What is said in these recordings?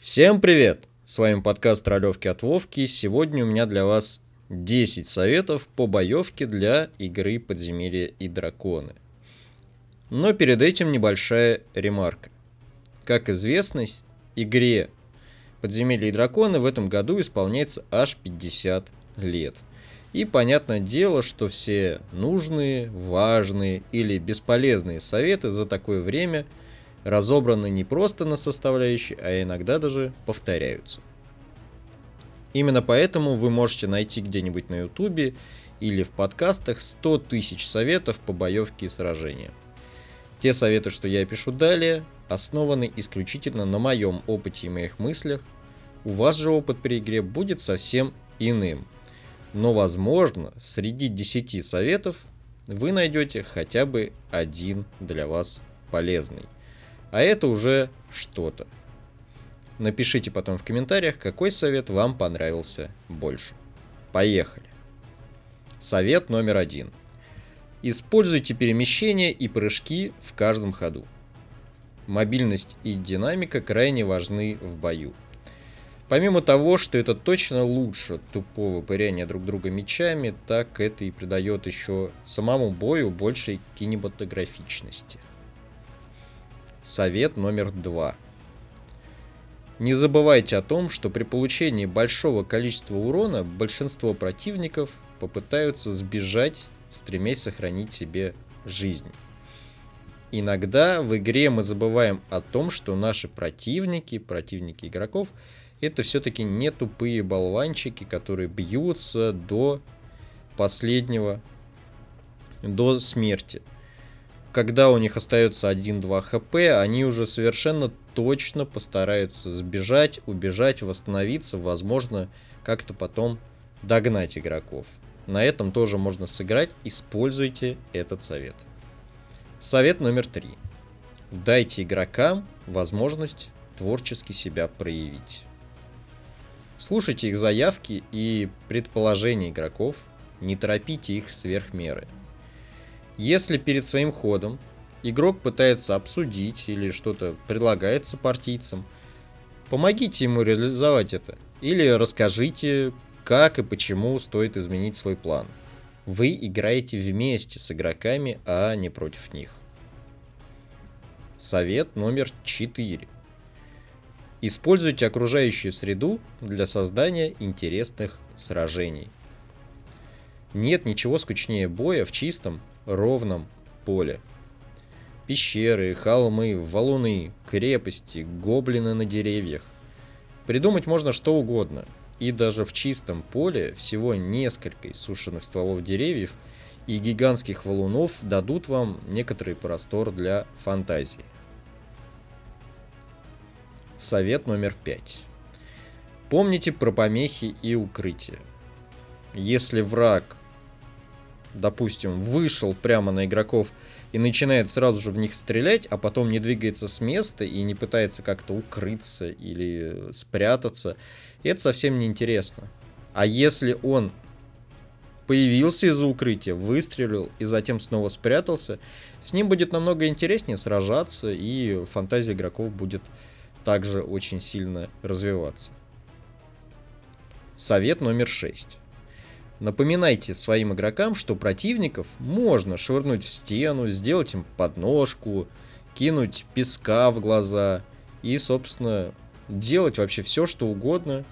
Всем привет! С вами подкаст Ролевки от Вовки. Сегодня у меня для вас 10 советов по боевке для игры Подземелья и Драконы. Но перед этим небольшая ремарка. Как известно, игре Подземелья и Драконы в этом году исполняется аж 50 лет. И понятное дело, что все нужные, важные или бесполезные советы за такое время – разобраны не просто на составляющие, а иногда даже повторяются. Именно поэтому вы можете найти где-нибудь на ютубе или в подкастах 100 тысяч советов по боевке и сражениям. Те советы, что я пишу далее, основаны исключительно на моем опыте и моих мыслях. У вас же опыт при игре будет совсем иным. Но возможно, среди 10 советов вы найдете хотя бы один для вас полезный. А это уже что-то. Напишите потом в комментариях, какой совет вам понравился больше. Поехали. Совет номер один. Используйте перемещение и прыжки в каждом ходу. Мобильность и динамика крайне важны в бою. Помимо того, что это точно лучше тупого пыряния друг друга мечами, так это и придает еще самому бою большей кинематографичности. Совет номер два. Не забывайте о том, что при получении большого количества урона большинство противников попытаются сбежать, стремясь сохранить себе жизнь. Иногда в игре мы забываем о том, что наши противники, противники игроков, это все-таки не тупые болванчики, которые бьются до последнего, до смерти когда у них остается 1-2 хп, они уже совершенно точно постараются сбежать, убежать, восстановиться, возможно, как-то потом догнать игроков. На этом тоже можно сыграть, используйте этот совет. Совет номер три. Дайте игрокам возможность творчески себя проявить. Слушайте их заявки и предположения игроков, не торопите их сверх меры – если перед своим ходом игрок пытается обсудить или что-то предлагает сопартийцам, помогите ему реализовать это. Или расскажите, как и почему стоит изменить свой план. Вы играете вместе с игроками, а не против них. Совет номер 4. Используйте окружающую среду для создания интересных сражений. Нет ничего скучнее боя в чистом, ровном поле. Пещеры, холмы, валуны, крепости, гоблины на деревьях. Придумать можно что угодно. И даже в чистом поле всего несколько сушеных стволов деревьев и гигантских валунов дадут вам некоторый простор для фантазии. Совет номер пять. Помните про помехи и укрытия. Если враг допустим, вышел прямо на игроков и начинает сразу же в них стрелять, а потом не двигается с места и не пытается как-то укрыться или спрятаться, это совсем не интересно. А если он появился из-за укрытия, выстрелил и затем снова спрятался, с ним будет намного интереснее сражаться, и фантазия игроков будет также очень сильно развиваться. Совет номер 6. Напоминайте своим игрокам, что противников можно швырнуть в стену, сделать им подножку, кинуть песка в глаза и, собственно, делать вообще все, что угодно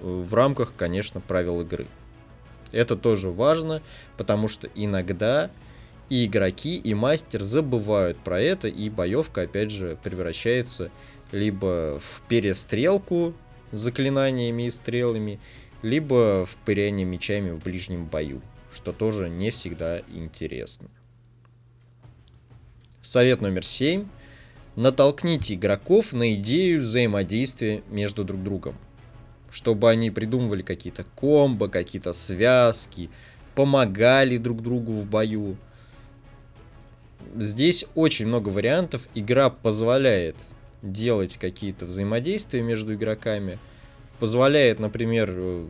э, в рамках, конечно, правил игры. Это тоже важно, потому что иногда и игроки, и мастер забывают про это, и боевка, опять же, превращается либо в перестрелку заклинаниями и стрелами, либо в пыряние мечами в ближнем бою, что тоже не всегда интересно. Совет номер 7. Натолкните игроков на идею взаимодействия между друг другом. Чтобы они придумывали какие-то комбо, какие-то связки, помогали друг другу в бою. Здесь очень много вариантов. Игра позволяет делать какие-то взаимодействия между игроками – позволяет, например, э,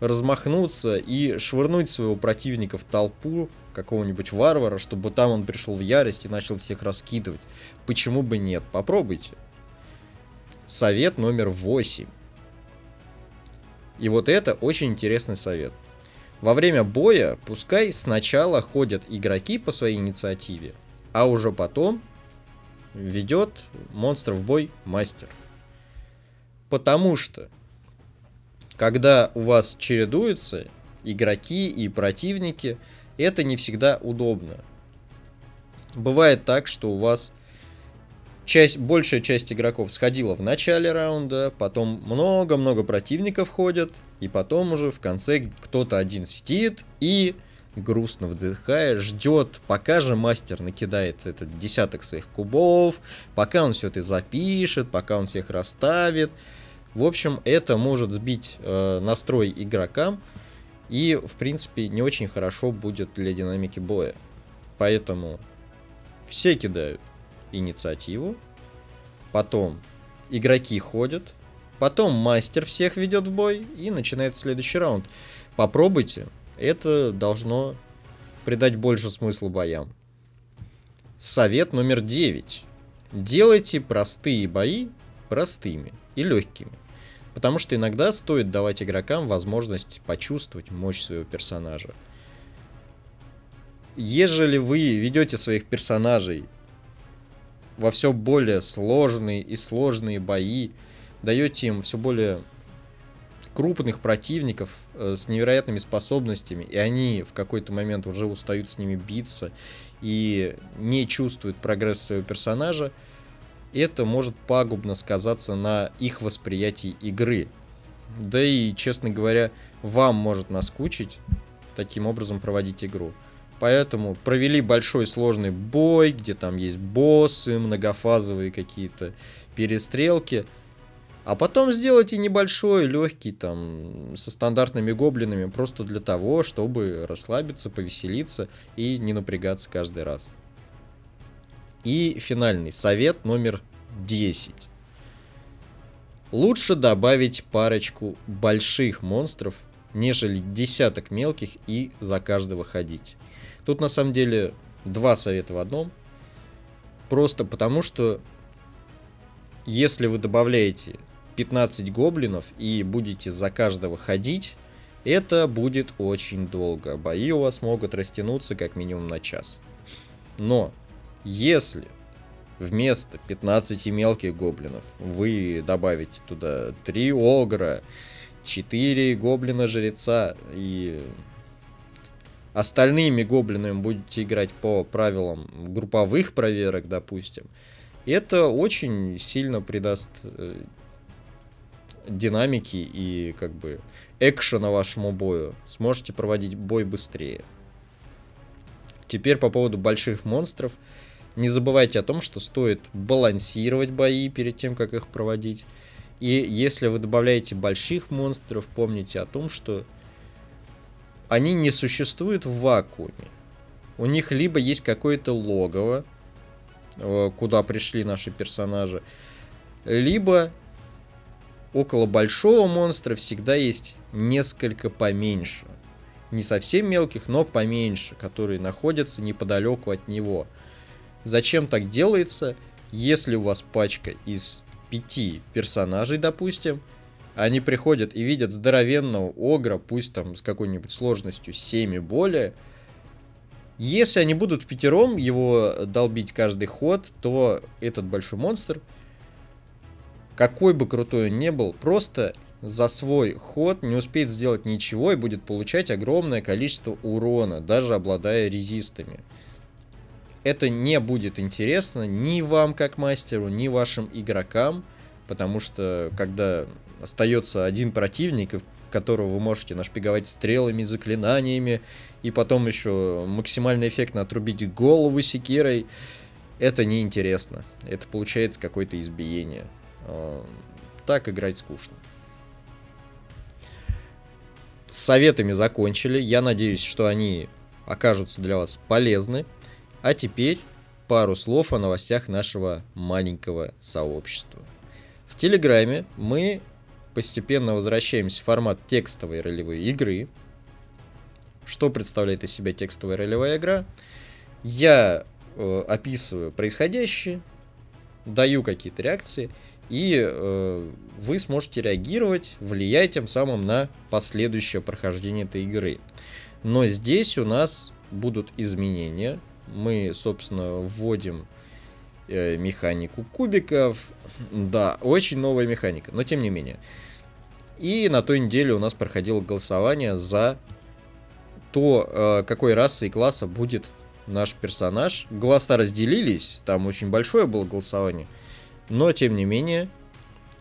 размахнуться и швырнуть своего противника в толпу какого-нибудь варвара, чтобы там он пришел в ярость и начал всех раскидывать. Почему бы нет? Попробуйте. Совет номер 8. И вот это очень интересный совет. Во время боя пускай сначала ходят игроки по своей инициативе, а уже потом ведет монстр в бой мастер. Потому что, когда у вас чередуются игроки и противники, это не всегда удобно. Бывает так, что у вас часть, большая часть игроков сходила в начале раунда, потом много-много противников ходят, и потом уже в конце кто-то один сидит и грустно вдыхая, ждет, пока же мастер накидает этот десяток своих кубов, пока он все это запишет, пока он всех расставит. В общем, это может сбить э, настрой игрокам и, в принципе, не очень хорошо будет для динамики боя. Поэтому все кидают инициативу, потом игроки ходят, потом мастер всех ведет в бой и начинается следующий раунд. Попробуйте, это должно придать больше смысла боям. Совет номер 9. Делайте простые бои простыми и легкими. Потому что иногда стоит давать игрокам возможность почувствовать мощь своего персонажа. Ежели вы ведете своих персонажей во все более сложные и сложные бои, даете им все более крупных противников э, с невероятными способностями, и они в какой-то момент уже устают с ними биться и не чувствуют прогресс своего персонажа, это может пагубно сказаться на их восприятии игры. Да и, честно говоря, вам может наскучить таким образом проводить игру. Поэтому провели большой сложный бой, где там есть боссы, многофазовые какие-то перестрелки – а потом сделайте небольшой, легкий, там, со стандартными гоблинами, просто для того, чтобы расслабиться, повеселиться и не напрягаться каждый раз. И финальный совет номер 10. Лучше добавить парочку больших монстров, нежели десяток мелких и за каждого ходить. Тут на самом деле два совета в одном. Просто потому, что если вы добавляете 15 гоблинов и будете за каждого ходить, это будет очень долго. Бои у вас могут растянуться как минимум на час. Но если вместо 15 мелких гоблинов вы добавите туда 3 огра, 4 гоблина-жреца и остальными гоблинами будете играть по правилам групповых проверок, допустим, это очень сильно придаст э, динамики и как бы экшена вашему бою. Сможете проводить бой быстрее. Теперь по поводу больших монстров. Не забывайте о том, что стоит балансировать бои перед тем, как их проводить. И если вы добавляете больших монстров, помните о том, что они не существуют в вакууме. У них либо есть какое-то логово, э, куда пришли наши персонажи, либо около большого монстра всегда есть несколько поменьше. Не совсем мелких, но поменьше, которые находятся неподалеку от него. Зачем так делается? Если у вас пачка из пяти персонажей, допустим, они приходят и видят здоровенного огра, пусть там с какой-нибудь сложностью 7 и более, если они будут в пятером его долбить каждый ход, то этот большой монстр какой бы крутой он ни был, просто за свой ход не успеет сделать ничего и будет получать огромное количество урона, даже обладая резистами. Это не будет интересно ни вам как мастеру, ни вашим игрокам, потому что когда остается один противник, которого вы можете нашпиговать стрелами, заклинаниями, и потом еще максимально эффектно отрубить голову секирой, это неинтересно. Это получается какое-то избиение. Э, так играть скучно. С советами закончили. Я надеюсь, что они окажутся для вас полезны. А теперь пару слов о новостях нашего маленького сообщества. В Телеграме мы постепенно возвращаемся в формат текстовой ролевой игры. Что представляет из себя текстовая ролевая игра? Я э, описываю происходящее, даю какие-то реакции, и э, вы сможете реагировать, влияя тем самым на последующее прохождение этой игры. Но здесь у нас будут изменения. Мы, собственно, вводим э, механику кубиков. Да, очень новая механика, но тем не менее. И на той неделе у нас проходило голосование за то, э, какой расы и класса будет наш персонаж. Голоса разделились, там очень большое было голосование. Но, тем не менее,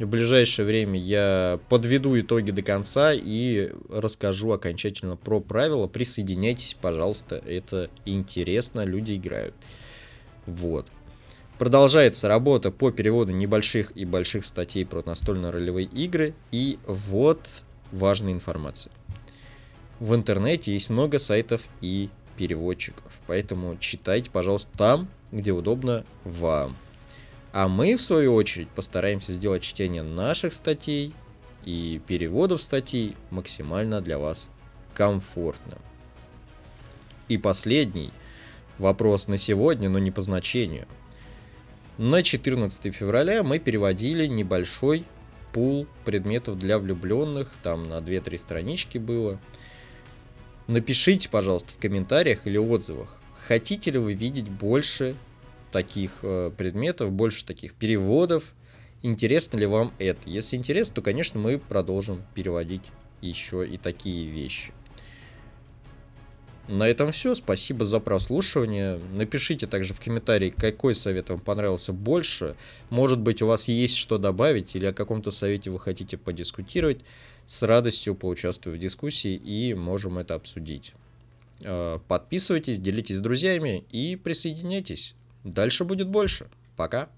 в ближайшее время я подведу итоги до конца и расскажу окончательно про правила. Присоединяйтесь, пожалуйста, это интересно, люди играют. Вот. Продолжается работа по переводу небольших и больших статей про настольно-ролевые игры. И вот важная информация. В интернете есть много сайтов и переводчиков, поэтому читайте, пожалуйста, там, где удобно вам. А мы, в свою очередь, постараемся сделать чтение наших статей и переводов статей максимально для вас комфортным. И последний вопрос на сегодня, но не по значению – на 14 февраля мы переводили небольшой пул предметов для влюбленных, там на 2-3 странички было. Напишите, пожалуйста, в комментариях или отзывах, хотите ли вы видеть больше таких э, предметов, больше таких переводов, интересно ли вам это. Если интересно, то, конечно, мы продолжим переводить еще и такие вещи. На этом все. Спасибо за прослушивание. Напишите также в комментарии, какой совет вам понравился больше. Может быть, у вас есть что добавить или о каком-то совете вы хотите подискутировать. С радостью поучаствую в дискуссии и можем это обсудить. А, подписывайтесь, делитесь с друзьями и присоединяйтесь. Дальше будет больше. Пока.